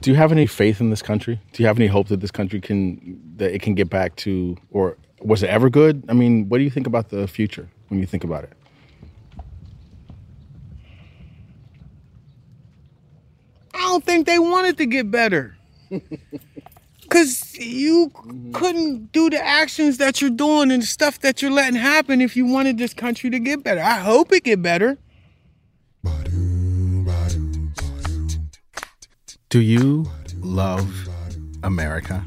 Do you have any faith in this country? Do you have any hope that this country can that it can get back to or was it ever good? I mean, what do you think about the future when you think about it? I don't think they wanted to get better. Cause you mm-hmm. couldn't do the actions that you're doing and the stuff that you're letting happen if you wanted this country to get better. I hope it get better. Do you love America?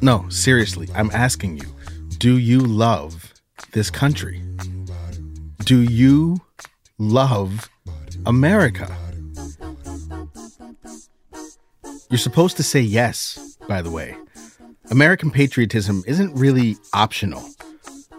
No, seriously, I'm asking you. Do you love this country? Do you love America? You're supposed to say yes, by the way. American patriotism isn't really optional.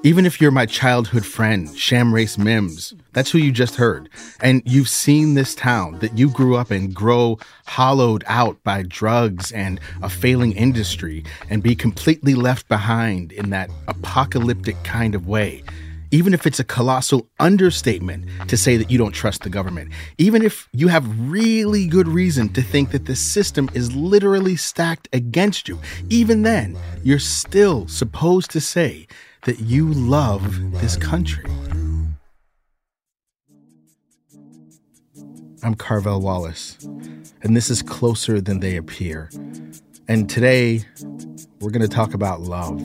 Even if you're my childhood friend, Shamrace Mims, that's who you just heard, and you've seen this town that you grew up in grow hollowed out by drugs and a failing industry and be completely left behind in that apocalyptic kind of way even if it's a colossal understatement to say that you don't trust the government, even if you have really good reason to think that the system is literally stacked against you, even then, you're still supposed to say that you love this country. I'm Carvell Wallace, and this is Closer Than They Appear. And today, we're going to talk about love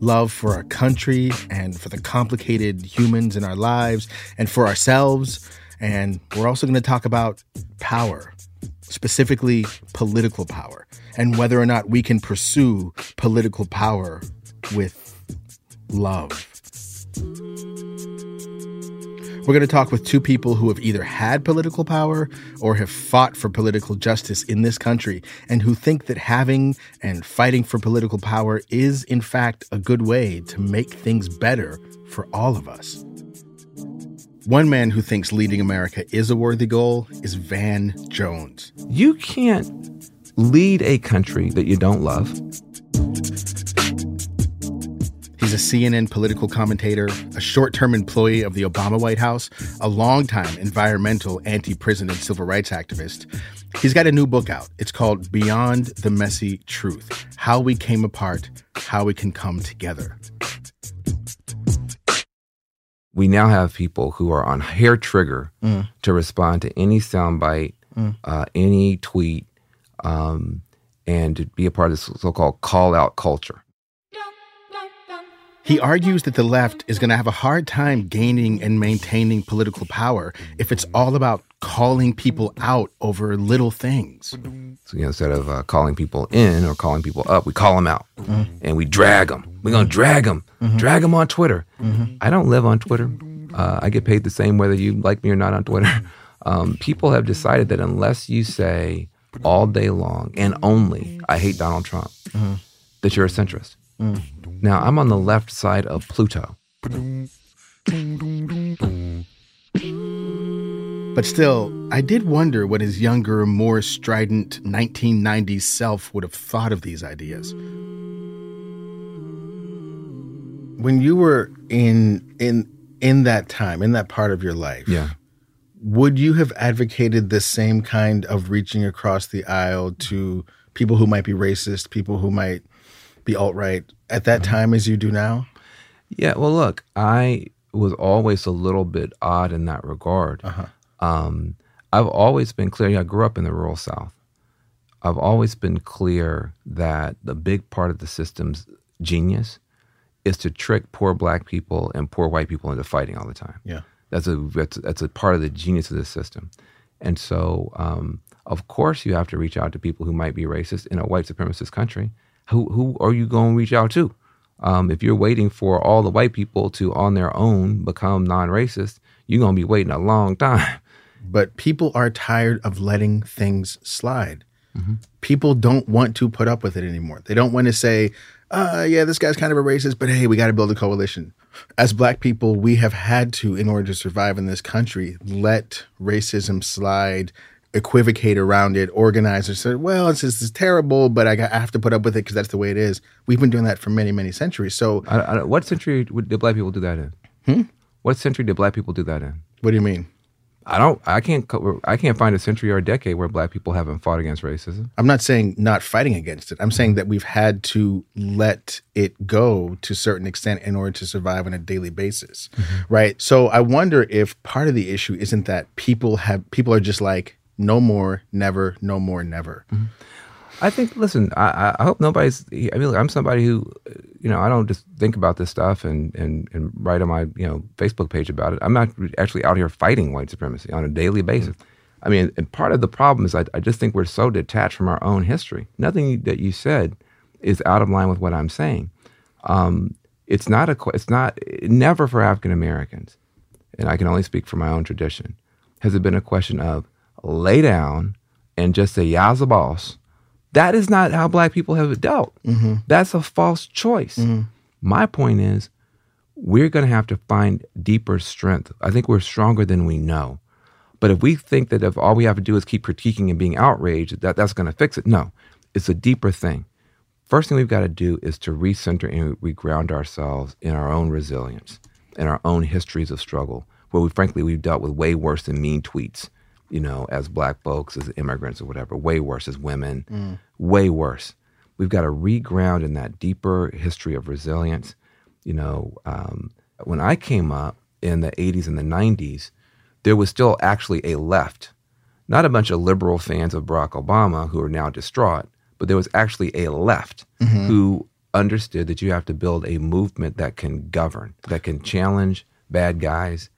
love for our country and for the complicated humans in our lives and for ourselves. And we're also going to talk about power, specifically political power, and whether or not we can pursue political power with love. We're going to talk with two people who have either had political power or have fought for political justice in this country and who think that having and fighting for political power is, in fact, a good way to make things better for all of us. One man who thinks leading America is a worthy goal is Van Jones. You can't lead a country that you don't love. He's a CNN political commentator, a short term employee of the Obama White House, a longtime environmental, anti prison, and civil rights activist. He's got a new book out. It's called Beyond the Messy Truth How We Came Apart, How We Can Come Together. We now have people who are on hair trigger Mm. to respond to any soundbite, Mm. uh, any tweet, um, and to be a part of this so called call out culture. He argues that the left is going to have a hard time gaining and maintaining political power if it's all about calling people out over little things. So, you know, instead of uh, calling people in or calling people up, we call them out and we drag them. We're going to drag them, drag them on Twitter. I don't live on Twitter. Uh, I get paid the same whether you like me or not on Twitter. Um, people have decided that unless you say all day long and only, I hate Donald Trump, that you're a centrist. Now, I'm on the left side of Pluto. But still, I did wonder what his younger, more strident 1990s self would have thought of these ideas. When you were in in in that time, in that part of your life, Yeah. would you have advocated the same kind of reaching across the aisle to people who might be racist, people who might be alt right at that time as you do now? Yeah, well, look, I was always a little bit odd in that regard. Uh-huh. Um, I've always been clear. Yeah, I grew up in the rural South. I've always been clear that the big part of the system's genius is to trick poor black people and poor white people into fighting all the time. Yeah. That's a that's, that's a part of the genius of the system. And so, um, of course, you have to reach out to people who might be racist in a white supremacist country. Who who are you going to reach out to? Um, if you're waiting for all the white people to, on their own, become non-racist, you're going to be waiting a long time. But people are tired of letting things slide. People don't want to put up with it anymore. They don't want to say, uh, yeah, this guy's kind of a racist, but hey, we got to build a coalition. As black people, we have had to, in order to survive in this country, let racism slide, equivocate around it. Organizers said, "Well, this is terrible, but I, got, I have to put up with it because that's the way it is." We've been doing that for many, many centuries. So, I, I, what century would- did black people do that in? Hmm? What century did black people do that in? what do you mean? I don't. I can't. I can't find a century or a decade where black people haven't fought against racism. I'm not saying not fighting against it. I'm saying that we've had to let it go to a certain extent in order to survive on a daily basis. Right? So I wonder if part of the issue isn't that people have people are just like no more, never, no more, never. Mm-hmm. I think. Listen, I, I- hope nobody's. I mean, I'm somebody who, uh, you know, I don't just think about this stuff and and and write on my you know Facebook page about it. I'm not actually out here fighting white supremacy on a daily mm-hmm. basis. I mean, and part of the problem is I, I just think we're so detached from our own history. Nothing that you said is out of line with what I'm saying. Um, it's not a. It's not. Never for African Americans, and I can only speak for my own tradition. Has it been a question of lay down and just say "Yah's the boss"? That is not how black people have dealt. Mm-hmm. That's a false choice. Mm-hmm. My point is, we're going to have to find deeper strength. I think we're stronger than we know. But if we think that if all we have to do is keep critiquing and being outraged, that that's going to fix it, no, it's a deeper thing. First thing we've got to do is to recenter and reground ourselves in our own resilience, in our own histories of struggle, where we frankly we've dealt with way worse than mean tweets, you know, as black folks, as immigrants or whatever, way worse as women, way worse. We've got to reground in that deeper history of resilience. You know, um, when I came up in the 80s and the 90s, there was still actually a left, not a bunch of liberal fans of Barack Obama who are now distraught, but there was actually a left who understood that you have to build a movement that can govern, that can challenge bad guys,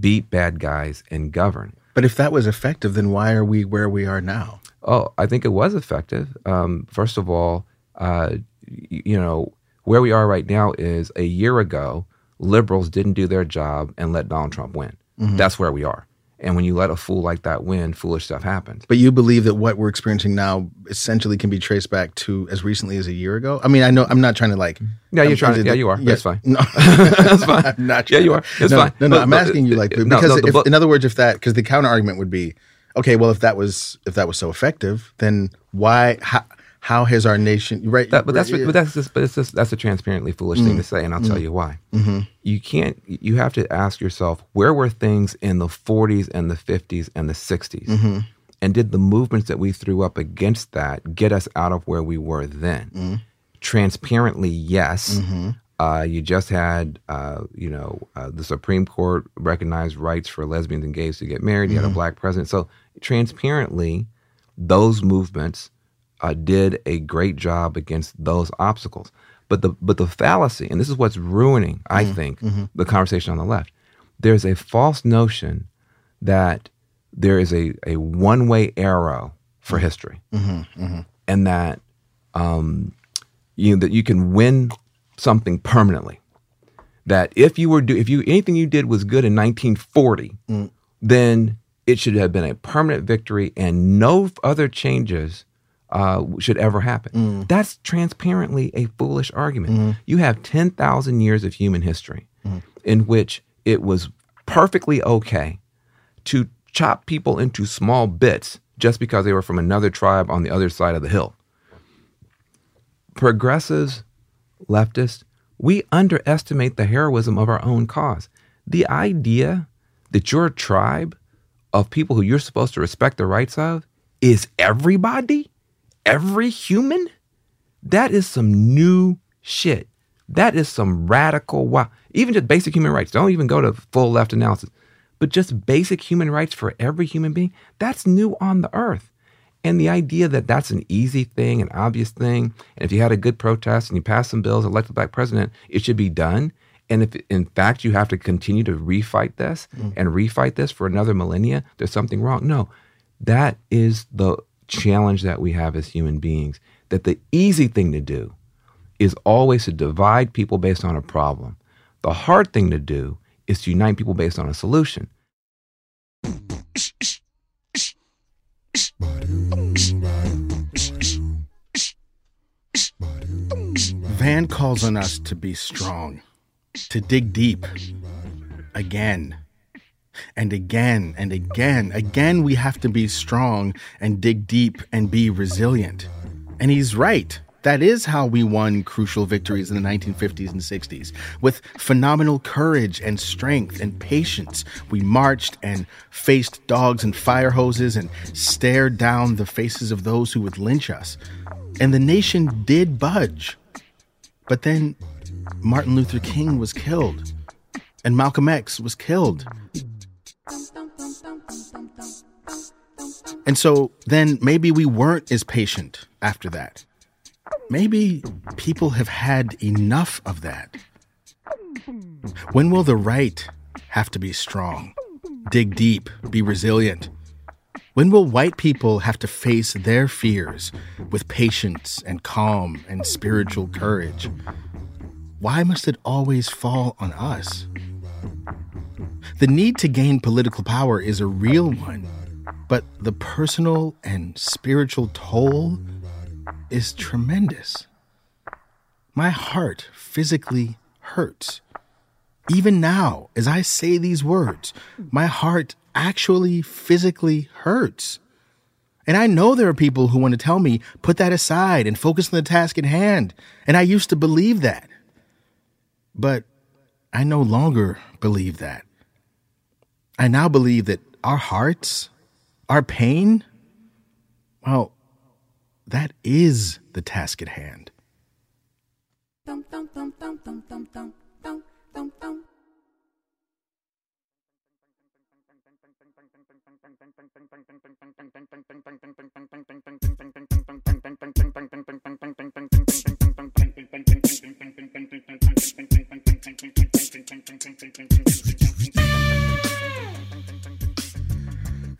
beat bad guys, and govern. But if that was effective, then why are we where we are now? Oh, I think it was effective. Um, first of all, uh, you know, where we are right now is a year ago, liberals didn't do their job and let Donald Trump win. That's where we are. And when you let a fool like that win, foolish stuff happens. But you believe that what we're experiencing now essentially can be traced back to as recently as a year ago? I mean, I know I'm not trying to like. Yeah, you're trying to- yeah, you are. That's fine. No, That's fine. I'm not. Yeah, you to- are. It's no, fine. No, no, But- I'm but- asking you like because no, if, book- in other words, if that because the counter argument would be, okay, well, if that was if that was so effective, then why how, how has our nation right? That, but that's right, but that's just but it's just that's a transparently foolish thing to mm. say, and I'll tell mm. you why. Mm-hmm. You can't. You have to ask yourself where were things in the 40s and the 50s and the 60s, mm-hmm. and did the movements that we threw up against that get us out of where we were then? Mm. Transparently, yes. Mm-hmm. Uh, you just had, uh, you know, uh, the Supreme Court recognized rights for lesbians and gays to get married. You had a black president, so transparently, those movements uh, did a great job against those obstacles. But the but the fallacy, and this is what's ruining, I mm-hmm. think, mm-hmm. the conversation on the left. There's a false notion that there is a, a one way arrow for mm-hmm. history, and that um, you know, that you can win something permanently. That if you were do if you anything you did was good in 1940, mm. then it should have been a permanent victory, and no other changes uh, should ever happen. Mm. That's transparently a foolish argument. Mm-hmm. You have 10,000 years of human history mm-hmm. in which it was perfectly okay to chop people into small bits just because they were from another tribe on the other side of the hill. Progressives, leftists, we underestimate the heroism of our own cause. The idea that your tribe of people who you're supposed to respect the rights of is everybody, every human, that is some new shit. That is some radical wow. Even just basic human rights. Don't even go to full left analysis. But just basic human rights for every human being, that's new on the earth. And the idea that that's an easy thing, an obvious thing, and if you had a good protest and you passed some bills, elect a black president, it should be done. And if in fact you have to continue to refight this mm. and refight this for another millennia, there's something wrong. No, that is the challenge that we have as human beings. That the easy thing to do is always to divide people based on a problem. The hard thing to do is to unite people based on a solution. Van calls on us to be strong, to dig deep again, And again and again, again, we have to be strong and dig deep and be resilient. And he's right. That is how we won crucial victories in the 1950s and 60s. With phenomenal courage and strength and patience, we marched and faced dogs and fire hoses and stared down the faces of those who would lynch us. And the nation did budge. But then Martin Luther King was killed, and Malcolm X was killed. And so then maybe we weren't as patient after that. Maybe people have had enough of that. When will the right have to be strong, dig deep, be resilient? When will white people have to face their fears with patience and calm and spiritual courage? Why must it always fall on us? The need to gain political power is a real one, but the personal and spiritual toll is tremendous. My heart physically hurts. Even now, as I say these words, my heart actually physically hurts. And I know there are people who want to tell me, put that aside and focus on the task at hand. And I used to believe that. But I no longer believe that. I now believe that our hearts, our pain, well, that is the task at hand.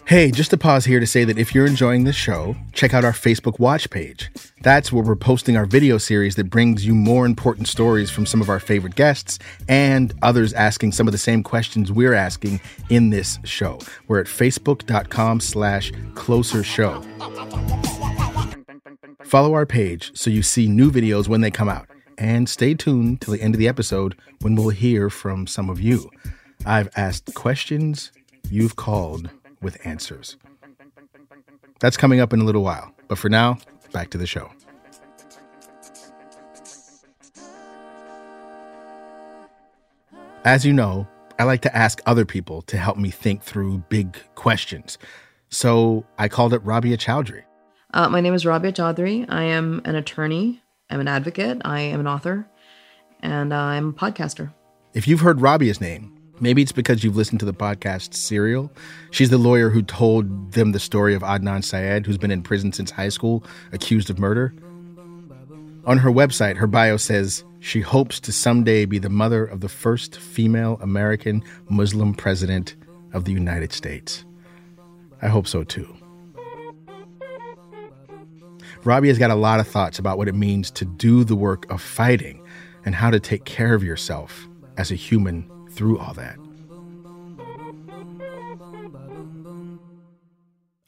Hey, just to pause here to say that if you're enjoying this show, check out our Facebook Watch page. That's where we're posting our video series that brings you more important stories from some of our favorite guests and others asking some of the same questions we're asking in this show. We're at facebook.com slash closer show. Follow our page so you see new videos when they come out. And stay tuned till the end of the episode when we'll hear from some of you. I've asked questions, you've called with answers. That's coming up in a little while. But for now, back to the show. As you know, I like to ask other people to help me think through big questions. So I called up Rabia Chaudhry. Uh, my name is Rabia Chaudhry. I am an attorney, I'm an advocate, I am an author, and I'm a podcaster. If you've heard Rabia's name, Maybe it's because you've listened to the podcast Serial. She's the lawyer who told them the story of Adnan Syed, who's been in prison since high school, accused of murder. On her website, her bio says she hopes to someday be the mother of the first female American Muslim president of the United States. I hope so too. Robbie has got a lot of thoughts about what it means to do the work of fighting and how to take care of yourself as a human through all that.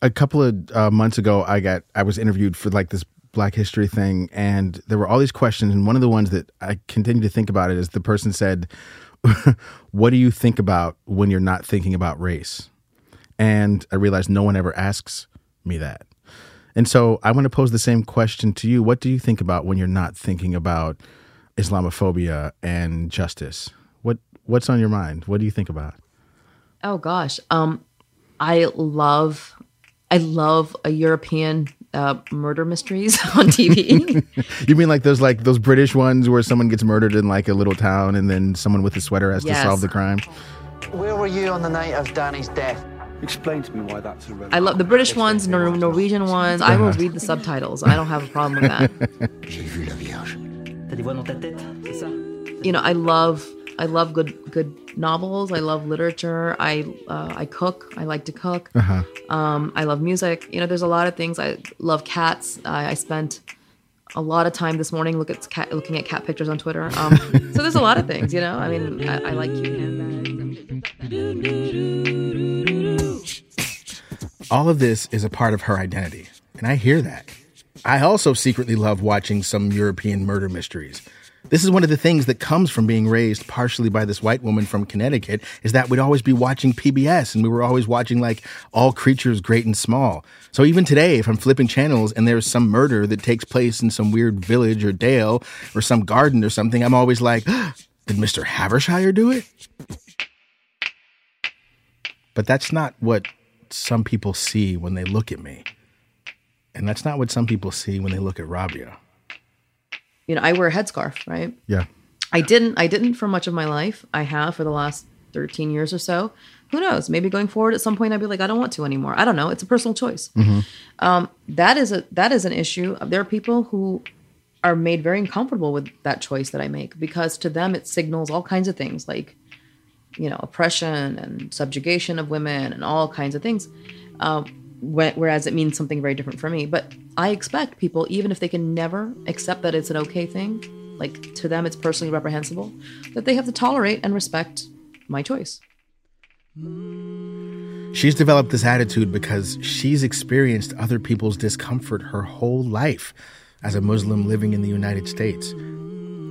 A couple of uh, months ago, I got I was interviewed for like this Black History thing, and there were all these questions. And one of the ones that I continue to think about it is the person said, "What do you think about when you're not thinking about race?" And I realized no one ever asks me that. And so I want to pose the same question to you. What do you think about when you're not thinking about Islamophobia and justice? What's on your mind? What do you think about? Oh gosh, um, I love, I love a European uh, murder mysteries on TV. you mean like those like those British ones where someone gets murdered in like a little town and then someone with a sweater has yes. to solve the crime? Where were you on the night of Danny's death? Explain to me why that's irrelevant. I love the British ones, Nor- Norwegian ones. I will read the subtitles. I don't have a problem with that. you know, I love I love good good novels. I love literature. I uh, I cook. I like to cook. Uh-huh. Um, I love music. You know, there's a lot of things. I love cats. I, I spent a lot of time this morning look at cat, looking at cat pictures on Twitter. Um, so there's a lot of things. You know, I mean, I, I like cute handbags. All of this is a part of her identity, and I hear that. I also secretly love watching some European murder mysteries This is one of the things that comes from being raised partially by this white woman from Connecticut is that we'd always be watching PBS and we were always watching like all creatures great and small. So even today, if I'm flipping channels and there's some murder that takes place in some weird village or dale or some garden or something, I'm always like, did Mr. Havershire do it? But that's not what some people see when they look at me. And that's not what some people see when they look at Rabia. You know, I wear a headscarf, right? Yeah. I didn't. I didn't for much of my life. I have for the last 13 years or so. Who knows? Maybe going forward at some point, I'd be like, I don't want to anymore. I don't know. It's a personal choice. Um, that is a that is an issue. There are people who are made very uncomfortable with that choice that I make because to them it signals all kinds of things like, you know, oppression and subjugation of women and all kinds of things. Um, whereas it means something very different for me. But I expect people, even if they can never accept that it's an okay thing, like to them it's personally reprehensible, that they have to tolerate and respect my choice. She's developed this attitude because she's experienced other people's discomfort her whole life as a Muslim living in the United States.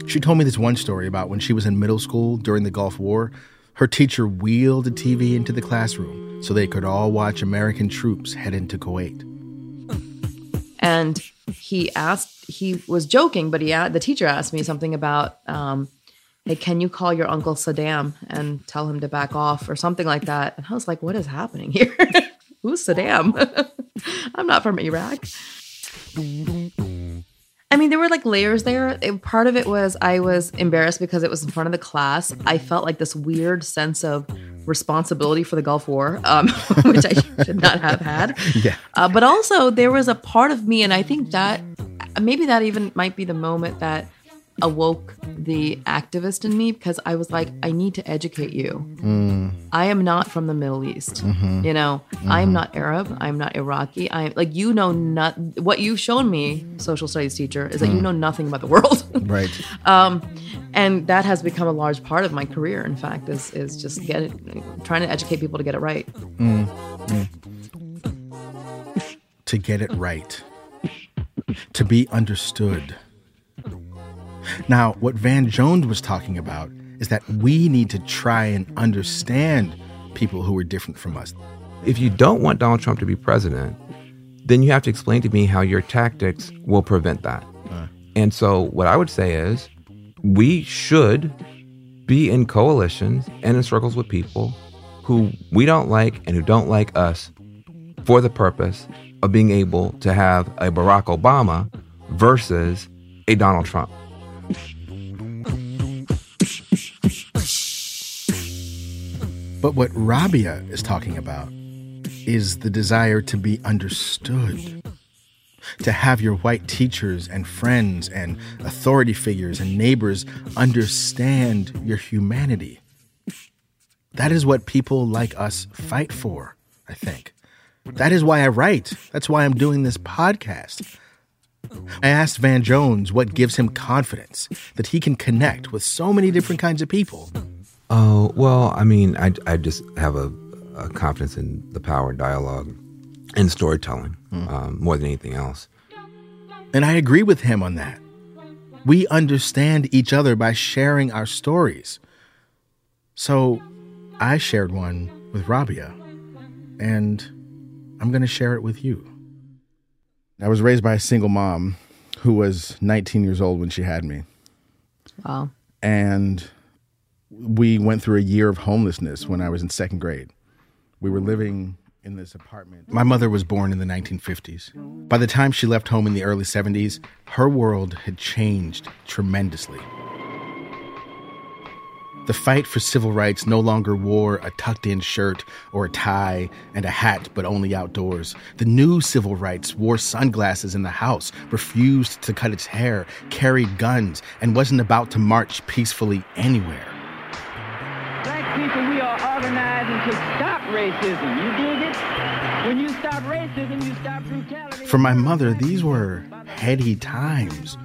She told me this one story about when she was in middle school during the Gulf War. Her teacher wheeled a TV into the classroom so they could all watch American troops head into Kuwait. and he asked he was joking but he a- the teacher asked me something about um hey can you call your uncle saddam and tell him to back off or something like that? And i was like what is happening here? Who's saddam? I'm not from iraq I mean, there were like layers there. It- part of it was I was embarrassed because it was in front of the class. I felt like this weird sense of responsibility for the Gulf War, um, which I should not have had. Yeah. Uh, but also, there was a part of me, and I think that maybe that even might be the moment that awoke the activist in me because I was like, I need to educate you. Mm. I am not from the Middle East. Mm-hmm. You know, I am mm-hmm. not Arab. I'm not Iraqi. I'm like, you know, not what you've shown me, social studies teacher, is that you mm. know nothing about the world. Right. Um, and that has become a large part of my career in fact is is just get it trying to educate people to get it right mm. to get it right, to be understood. Now, what Van Jones was talking about is that we need to try and understand people who are different from us. If you don't want Donald Trump to be president, then you have to explain to me how your tactics will prevent that. Uh. And so, what I would say is, we should be in coalitions and in circles with people who we don't like and who don't like us for the purpose of being able to have a Barack Obama versus a Donald Trump. But what Rabia is talking about is the desire to be understood. To have your white teachers and friends and authority figures and neighbors understand your humanity. That is what people like us fight for, I think. That is why I write. That's why I'm doing this podcast. I asked Van Jones what gives him confidence that he can connect with so many different kinds of people. Oh, well, I mean, I, I just have a, a confidence in the power of dialogue and storytelling um, more than anything else. And I agree with him on that. We understand each other by sharing our stories. So I shared one with Rabia, and I'm going to share it with you. I was raised by a single mom who was 19 years old when she had me. wow And we went through a year of homelessness when I was in second grade. We were living in this apartment. My mother was born in the 1950s. By the time she left home in the early 70s, her world had changed tremendously. The fight for civil rights no longer wore a tucked in shirt or a tie and a hat, but only outdoors. The new civil rights wore sunglasses in the house, refused to cut its hair, carried guns, and wasn't about to march peacefully anywhere. Black people, we are organizing to stop racism. You dig it? When you stop racism, you stop brutality. For my mother, these were heady times.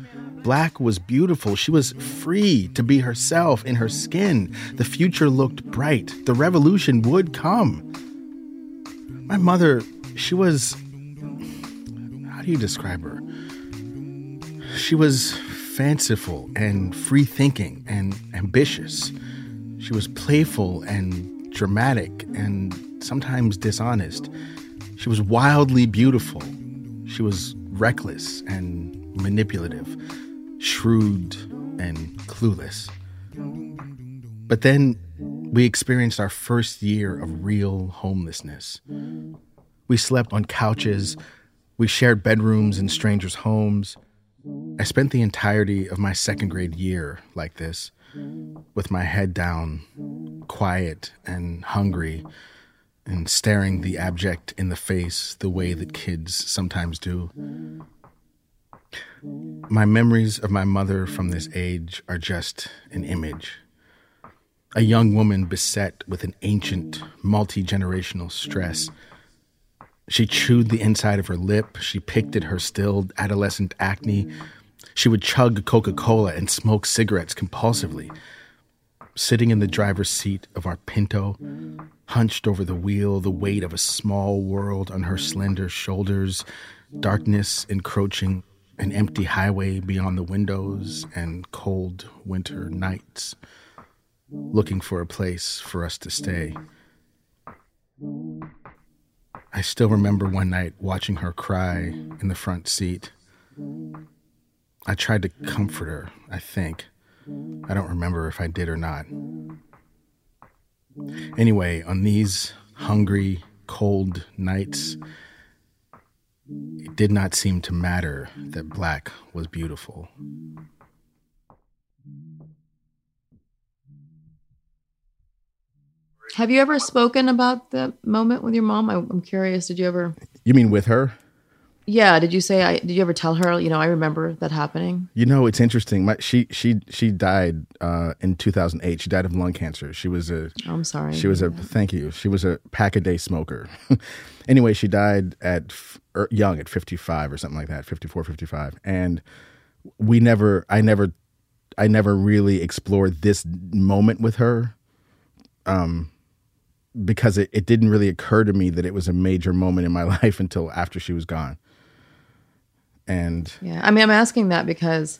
Black was beautiful. She was free to be herself in her skin. The future looked bright. The revolution would come. My mother, she was. How do you describe her? She was fanciful and free thinking and ambitious. She was playful and dramatic and sometimes dishonest. She was wildly beautiful. She was reckless and manipulative, shrewd and clueless. But then we experienced our first year of real homelessness. We slept on couches, we shared bedrooms in strangers' homes. I spent the entirety of my second grade year like this, with my head down, quiet and hungry, and staring the abject in the face the way that kids sometimes do. My memories of my mother from this age are just an image. A young woman beset with an ancient, multi generational stress. She chewed the inside of her lip. She picked at her still adolescent acne. She would chug Coca Cola and smoke cigarettes compulsively. Sitting in the driver's seat of our Pinto, hunched over the wheel, the weight of a small world on her slender shoulders, darkness encroaching, an empty highway beyond the windows, and cold winter nights looking for a place for us to stay. I still remember one night watching her cry in the front seat. I tried to comfort her, I think. I don't remember if I did or not. Anyway, on these hungry, cold nights, it did not seem to matter that black was beautiful. Have you ever spoken about the moment with your mom? I, I'm curious. Did you ever? You mean with her? Yeah. Did you say? I did you ever tell her? You know, I remember that happening. You know, it's interesting. My, she she she died uh, in 2008. She died of lung cancer. She was a I'm sorry. she was a thank you. She was a pack a day smoker. anyway, she died at f- young at 55 or something like that, 54, 55. And we never I never I never really explored this moment with her. Um because it, it didn't really occur to me that it was a major moment in my life until after she was gone. And Yeah, I mean, I'm asking that because,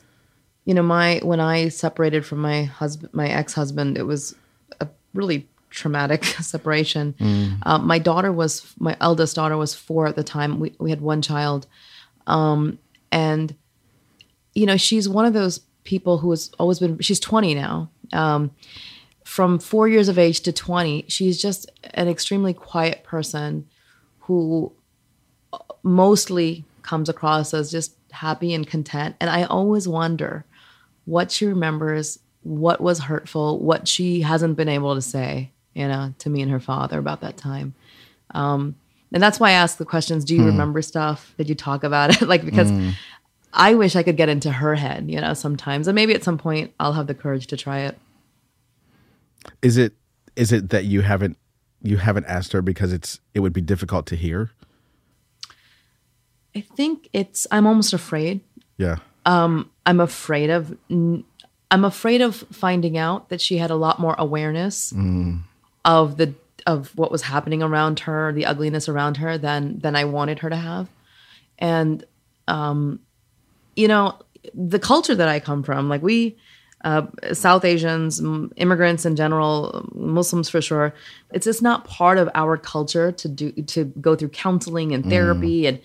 you know, my when I separated from my husband, my ex husband, it was a really traumatic separation. Um, my daughter was my eldest daughter was four at the time. We we had one child, um, and you know, she's one of those people who has always been. She's 20 now. Um, from four years of age to 20, she's just an extremely quiet person who mostly comes across as just happy and content. And I always wonder what she remembers, what was hurtful, what she hasn't been able to say, you know, to me and her father about that time. Um, and that's why I ask the questions Do you remember stuff? Did you talk about it? like, because I wish I could get into her head, you know, sometimes. And maybe at some point I'll have the courage to try it. is it is it that you haven't you haven't asked her because it's it would be difficult to hear? I think it's, I'm almost afraid Yeah. Um I'm afraid of I'm afraid of finding out that she had a lot more awareness of the of what was happening around her, the ugliness around her than than I wanted her to have. And um you know, the culture that I come from, like we uh, South Asians, m- immigrants in general, Muslims for sure. It's just not part of our culture to do to go through counseling and therapy, and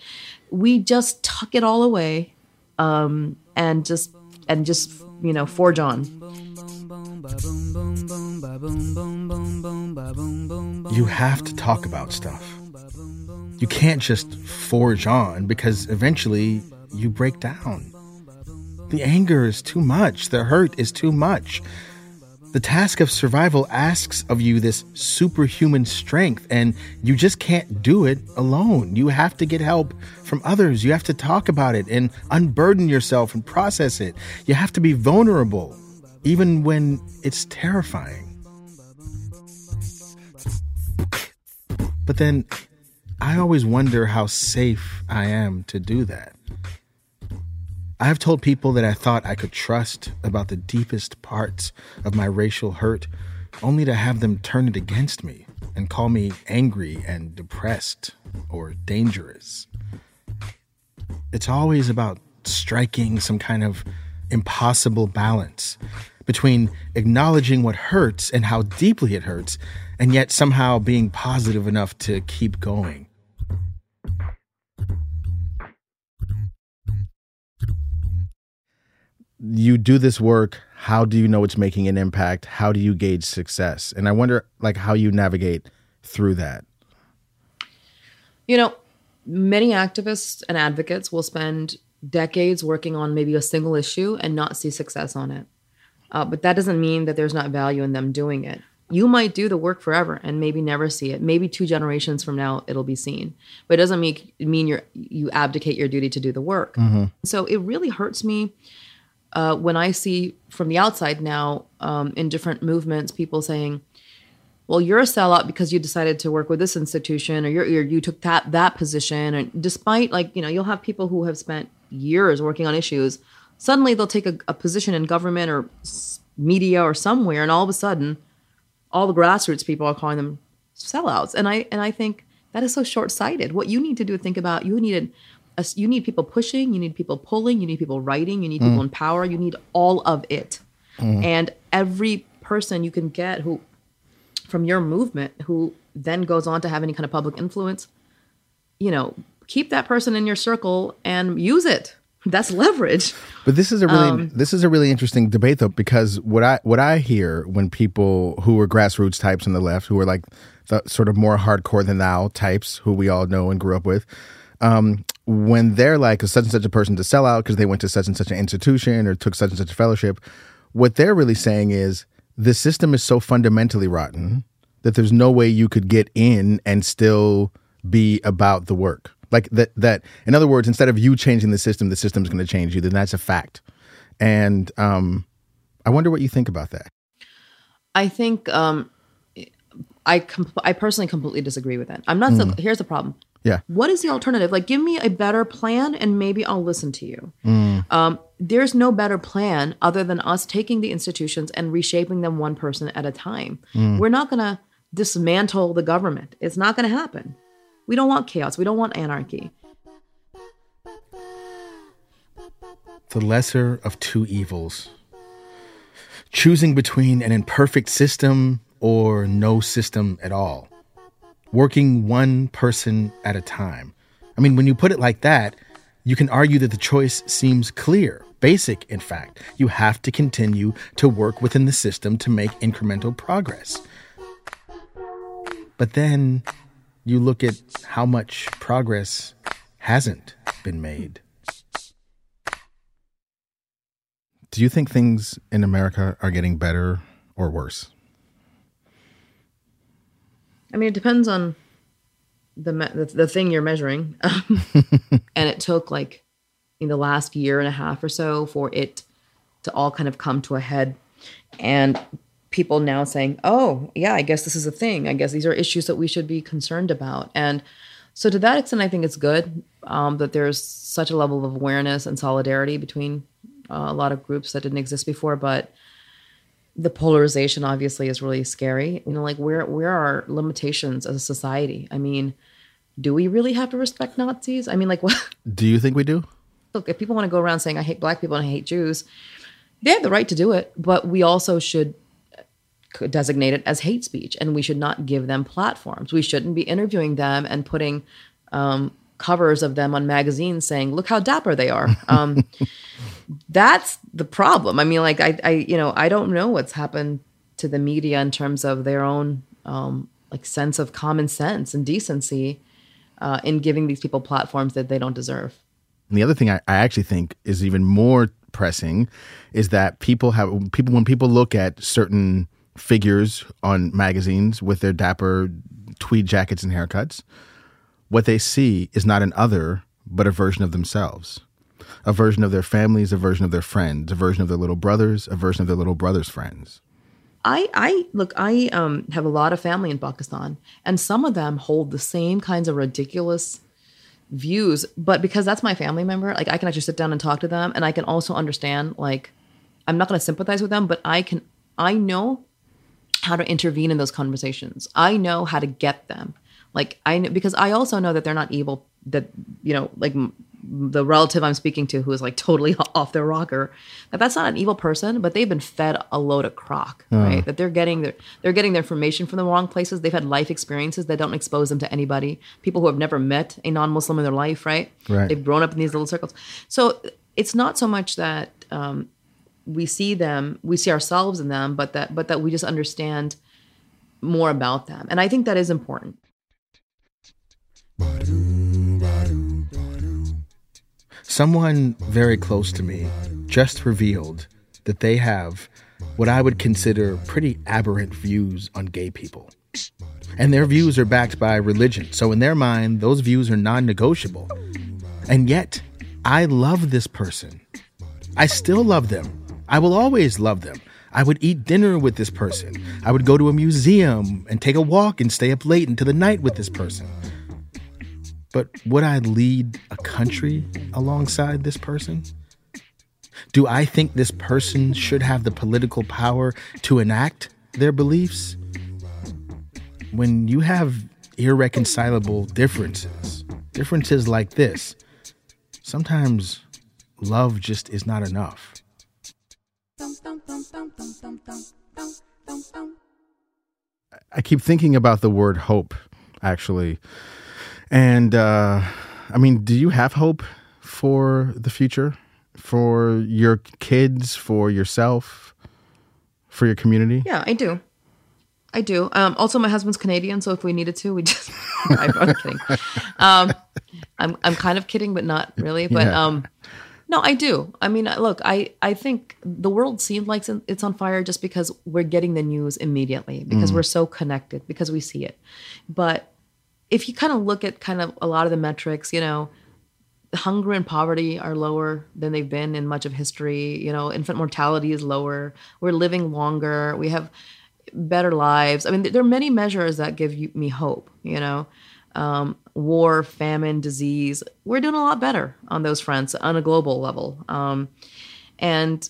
we just tuck it all away, um, and just and just you know forge on. You have to talk about stuff. You can't just forge on because eventually you break down. The anger is too much. The hurt is too much. The task of survival asks of you this superhuman strength, and you just can't do it alone. You have to get help from others. You have to talk about it and unburden yourself and process it. You have to be vulnerable, even when it's terrifying. But then I always wonder how safe I am to do that. I've told people that I thought I could trust about the deepest parts of my racial hurt, only to have them turn it against me and call me angry and depressed or dangerous. It's always about striking some kind of impossible balance between acknowledging what hurts and how deeply it hurts, and yet somehow being positive enough to keep going. You do this work. How do you know it's making an impact? How do you gauge success? And I wonder, like, how you navigate through that. You know, many activists and advocates will spend decades working on maybe a single issue and not see success on it. Uh, but that doesn't mean that there's not value in them doing it. You might do the work forever and maybe never see it. Maybe two generations from now it'll be seen, but it doesn't mean mean you you abdicate your duty to do the work. So it really hurts me uh, when I see from the outside now um, in different movements people saying, well, you're a sellout because you decided to work with this institution or you're, you're, you took that that position. And despite like, you know, you'll have people who have spent years working on issues. Suddenly they'll take a, a position in government or media or somewhere. And all of a sudden, all the grassroots people are calling them sellouts. And I, and I think that is so short sighted. What you need to do think about, you needed, a, you need people pushing, you need people pulling, you need people writing, you need people mm. in power, you need all of it. Mm. And every person you can get who from your movement who then goes on to have any kind of public influence, you know, keep that person in your circle and use it. That's leverage. But this is a really Um, this is a really interesting debate though because what I what I hear when people who are grassroots types on the left who are like the sort of more hardcore than thou types who we all know and grew up with um, when they're like such and such a person to sell out because they went to such and such an institution or took such and such a fellowship, what they're really saying is the system is so fundamentally rotten that there's no way you could get in and still be about the work. Like that that in other words, instead of you changing the system, the system's going to change you. Then that's a fact. And um, I wonder what you think about that. I think um, I com- I personally completely disagree with that. I'm not. So, here's the problem. Yeah. What is the alternative? Like, give me a better plan, and maybe I'll listen to you. Um, there's no better plan other than us taking the institutions and reshaping them one person at a time. We're not going to dismantle the government. It's not going to happen. We don't want chaos. We don't want anarchy. The lesser of two evils. Choosing between an imperfect system or no system at all. Working one person at a time. I mean, when you put it like that, you can argue that the choice seems clear, basic, in fact. You have to continue to work within the system to make incremental progress. But then you look at how much progress hasn't been made. Do you think things in America are getting better or worse? I mean, it depends on the me- the, the thing you're measuring, um, and it took like in the last year and a half or so for it to all kind of come to a head, and people now saying, "Oh, yeah, I guess this is a thing. I guess these are issues that we should be concerned about." And so, to that extent, I think it's good um, that there's such a level of awareness and solidarity between uh, a lot of groups that didn't exist before, but the polarization obviously is really scary. You know, like where where are limitations as a society? I mean, do we really have to respect Nazis? I mean, like what? Do you think we do? Look, if people want to go around saying I hate black people and I hate Jews, they have the right to do it, but we also should designate it as hate speech, and we should not give them platforms. We shouldn't be interviewing them and putting um, covers of them on magazines saying, "Look how dapper they are." Um, that's the problem. I mean, like I, I, you know, I don't know what's happened to the media in terms of their own um, like sense of common sense and decency uh, in giving these people platforms that they don't deserve. And the other thing I, I actually think is even more pressing is that people have people when people look at certain figures on magazines with their dapper tweed jackets and haircuts, what they see is not an other, but a version of themselves. A version of their families, a version of their friends, a version of their little brothers, a version of their little brothers' friends. I, I look, I um, have a lot of family in Pakistan, and some of them hold the same kinds of ridiculous views. But because that's my family member, like I can actually sit down and talk to them, and I can also understand. Like, I'm not going to sympathize with them, but I can. I know how to intervene in those conversations. I know how to get them. Like I know because I also know that they're not evil. That you know, like the relative I'm speaking to who is like totally off their rocker, that that's not an evil person, but they've been fed a load of crock, right? That they're getting their they're getting their information from the wrong places. They've had life experiences that don't expose them to anybody. People who have never met a non-Muslim in their life, right? Right. They've grown up in these little circles. So it's not so much that um, we see them, we see ourselves in them, but that but that we just understand more about them. And I think that is important. Someone very close to me just revealed that they have what I would consider pretty aberrant views on gay people. And their views are backed by religion. So, in their mind, those views are non negotiable. And yet, I love this person. I still love them. I will always love them. I would eat dinner with this person. I would go to a museum and take a walk and stay up late into the night with this person. But would I lead a country alongside this person? Do I think this person should have the political power to enact their beliefs? When you have irreconcilable differences, differences like this, sometimes love just is not enough. I keep thinking about the word hope, actually. And uh, I mean, do you have hope for the future? For your kids, for yourself, for your community? Yeah, I do. I do. Um, also, my husband's Canadian, so if we needed to, we just. I'm kidding. Um, I'm I'm kind of kidding, but not really. But Yeah. um, no, I do. I mean, look, I I think the world seems like it's on fire just because we're getting the news immediately because mm-hmm. we're so connected because we see it. But if you kind of look at kind of a lot of the metrics, you know, hunger and poverty are lower than they've been in much of history. You know, infant mortality is lower. We're living longer. We have better lives. I mean, there are many measures that give you, me hope. You know, um, war, famine, disease. We're doing a lot better on those fronts on a global level. Um, and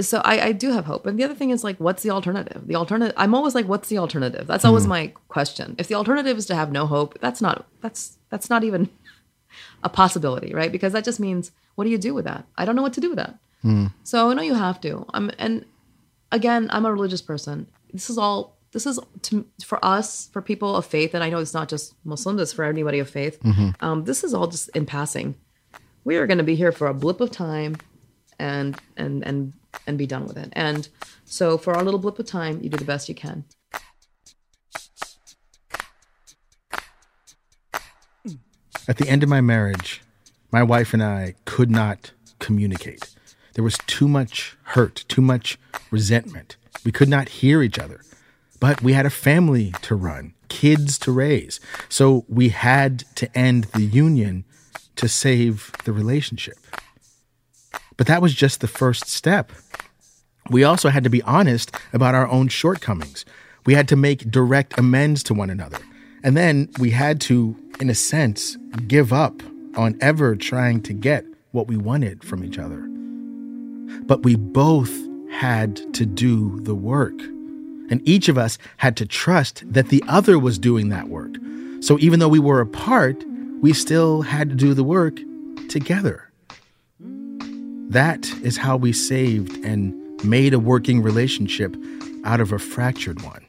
so I, I do have hope. And the other thing is like, what's the alternative? The alternative. I'm always like, what's the alternative? That's always my question. If the alternative is to have no hope, that's not. That's that's not even a possibility, right? Because that just means what do you do with that? I don't know what to do with that. So I know you have to. I'm and again, I'm a religious person. This is all. This is to, for us, for people of faith, and I know it's not just Muslims; it's for anybody of faith. Um, this is all just in passing. We are going to be here for a blip of time, and and and and be done with it. And so, for our little blip of time, you do the best you can. At the end of my marriage, my wife and I could not communicate. There was too much hurt, too much resentment. We could not hear each other. But we had a family to run, kids to raise. So we had to end the union to save the relationship. But that was just the first step. We also had to be honest about our own shortcomings. We had to make direct amends to one another. And then we had to, in a sense, give up on ever trying to get what we wanted from each other. But we both had to do the work. And each of us had to trust that the other was doing that work. So even though we were apart, we still had to do the work together. That is how we saved and made a working relationship out of a fractured one.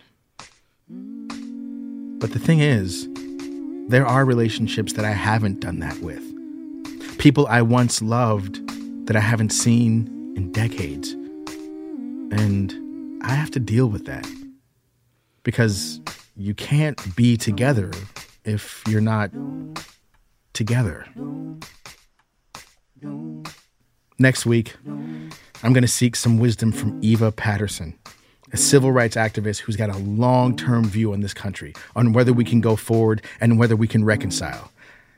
But the thing is, there are relationships that I haven't done that with. People I once loved that I haven't seen in decades. And I have to deal with that. Because you can't be together if you're not together. Next week, I'm going to seek some wisdom from Eva Paterson, a civil rights activist who's got a long term view on this country, on whether we can go forward and whether we can reconcile.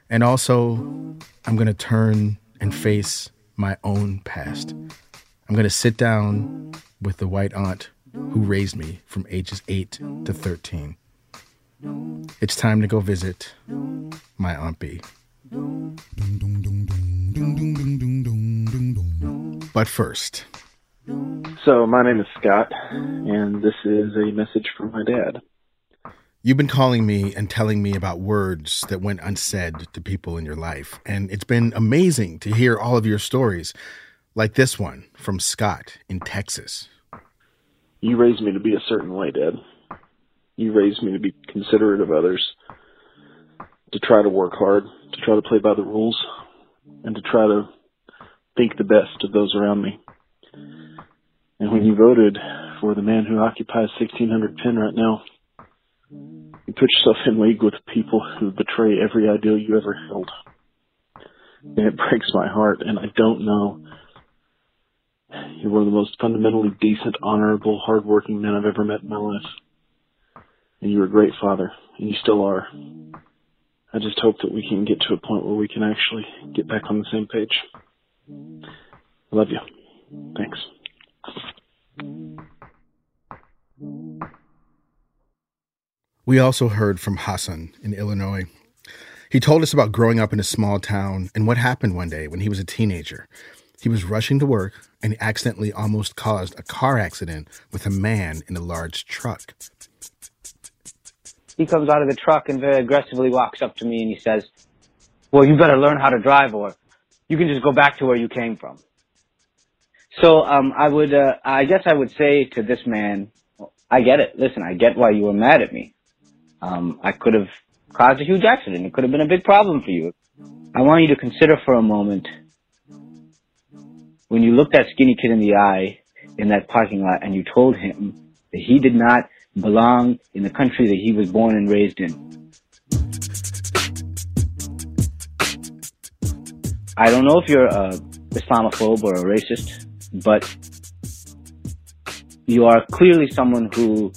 And also, I'm going to turn and face my own past. I'm going to sit down with the white aunt who raised me from ages 8 to 13. It's time to go visit my Aunt B. But first, So, my name is Scott, and this is a message from my dad. You've been calling me and telling me about words that went unsaid to people in your life, and it's been amazing to hear all of your stories, like this one from Scott in Texas. You raised me to be a certain way, Dad. You raised me to be considerate of others, to try to work hard, to try to play by the rules, and to try to think the best of those around me. And when you voted for the man who occupies 1600 Penn right now, you put yourself in league with people who betray every ideal you ever held. And it breaks my heart, and I don't know. You're one of the most fundamentally decent, honorable, hardworking men I've ever met in my life. And you're a great father, and you still are. I just hope that we can get to a point where we can actually get back on the same page. I love you. Thanks. We also heard from Hassan in Illinois. He told us about growing up in a small town and what happened one day when he was a teenager. He was rushing to work and accidentally almost caused a car accident with a man in a large truck. He comes out of the truck and very aggressively walks up to me and he says, Well, you better learn how to drive or you can just go back to where you came from. So um, I would, uh, I guess I would say to this man, I get it. Listen, I get why you were mad at me. Um, I could have caused a huge accident. It could have been a big problem for you. I want you to consider for a moment when you looked that skinny kid in the eye in that parking lot and you told him that he did not belong in the country that he was born and raised in. I don't know if you're a Islamophobe or a racist, but you are clearly someone who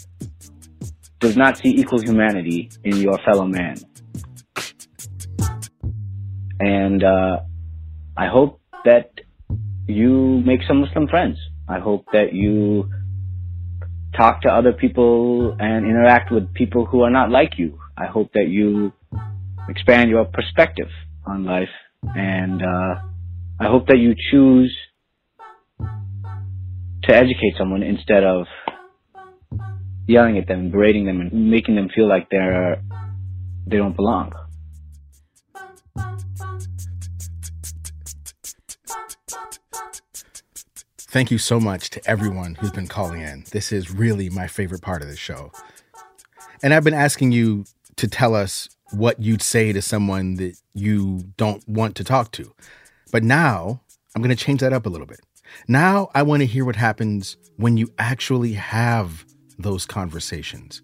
does not see equal humanity in your fellow man. And uh, I hope that you make some Muslim friends. I hope that you talk to other people and interact with people who are not like you. I hope that you expand your perspective on life. And uh, I hope that you choose to educate someone instead of yelling at them berating them and making them feel like they're they don't belong. Thank you so much to everyone who's been calling in. This is really my favorite part of the show. And I've been asking you to tell us what you'd say to someone that you don't want to talk to. But now I'm going to change that up a little bit. Now I want to hear what happens when you actually have those conversations.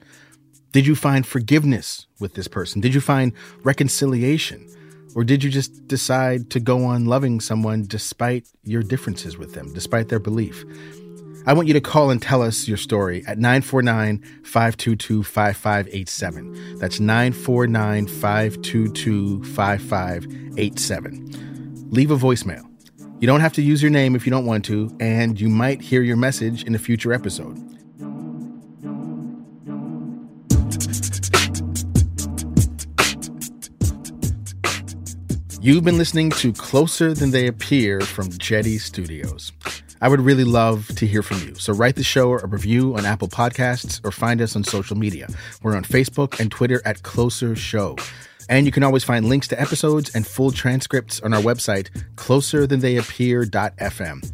Did you find forgiveness with this person? Did you find reconciliation? Or did you just decide to go on loving someone despite your differences with them, despite their belief? I want you to call and tell us your story at 949 522 5587. That's 949 522 5587. Leave a voicemail. You don't have to use your name if you don't want to, and you might hear your message in a future episode. You've been listening to Closer Than They Appear from Jetty Studios. I would really love to hear from you. So write the show or a review on Apple Podcasts or find us on social media. We're on Facebook and Twitter at Closer Show. And you can always find links to episodes and full transcripts on our website, closerthantheyappear.fm.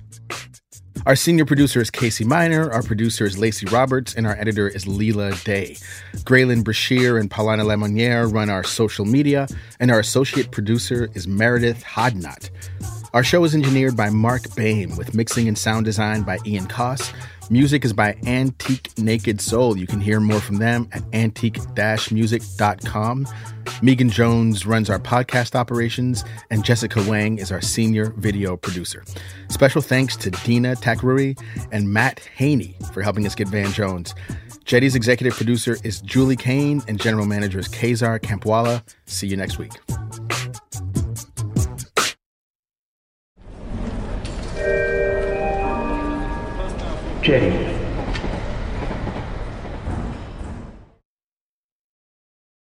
Our senior producer is Casey Miner, our producer is Lacey Roberts, and our editor is Leila Day. Graylin Brashear and Paulina Lemonnier run our social media, and our associate producer is Meredith Hodnott. Our show is engineered by Mark Bain with mixing and sound design by Ian Coss. Music is by Antique Naked Soul. You can hear more from them at antique-music.com. Megan Jones runs our podcast operations, and Jessica Wang is our senior video producer. Special thanks to Dina Takruri and Matt Haney for helping us get Van Jones. Jetty's executive producer is Julie Kane, and general manager is Kaizar Campwala. See you next week. Jetty.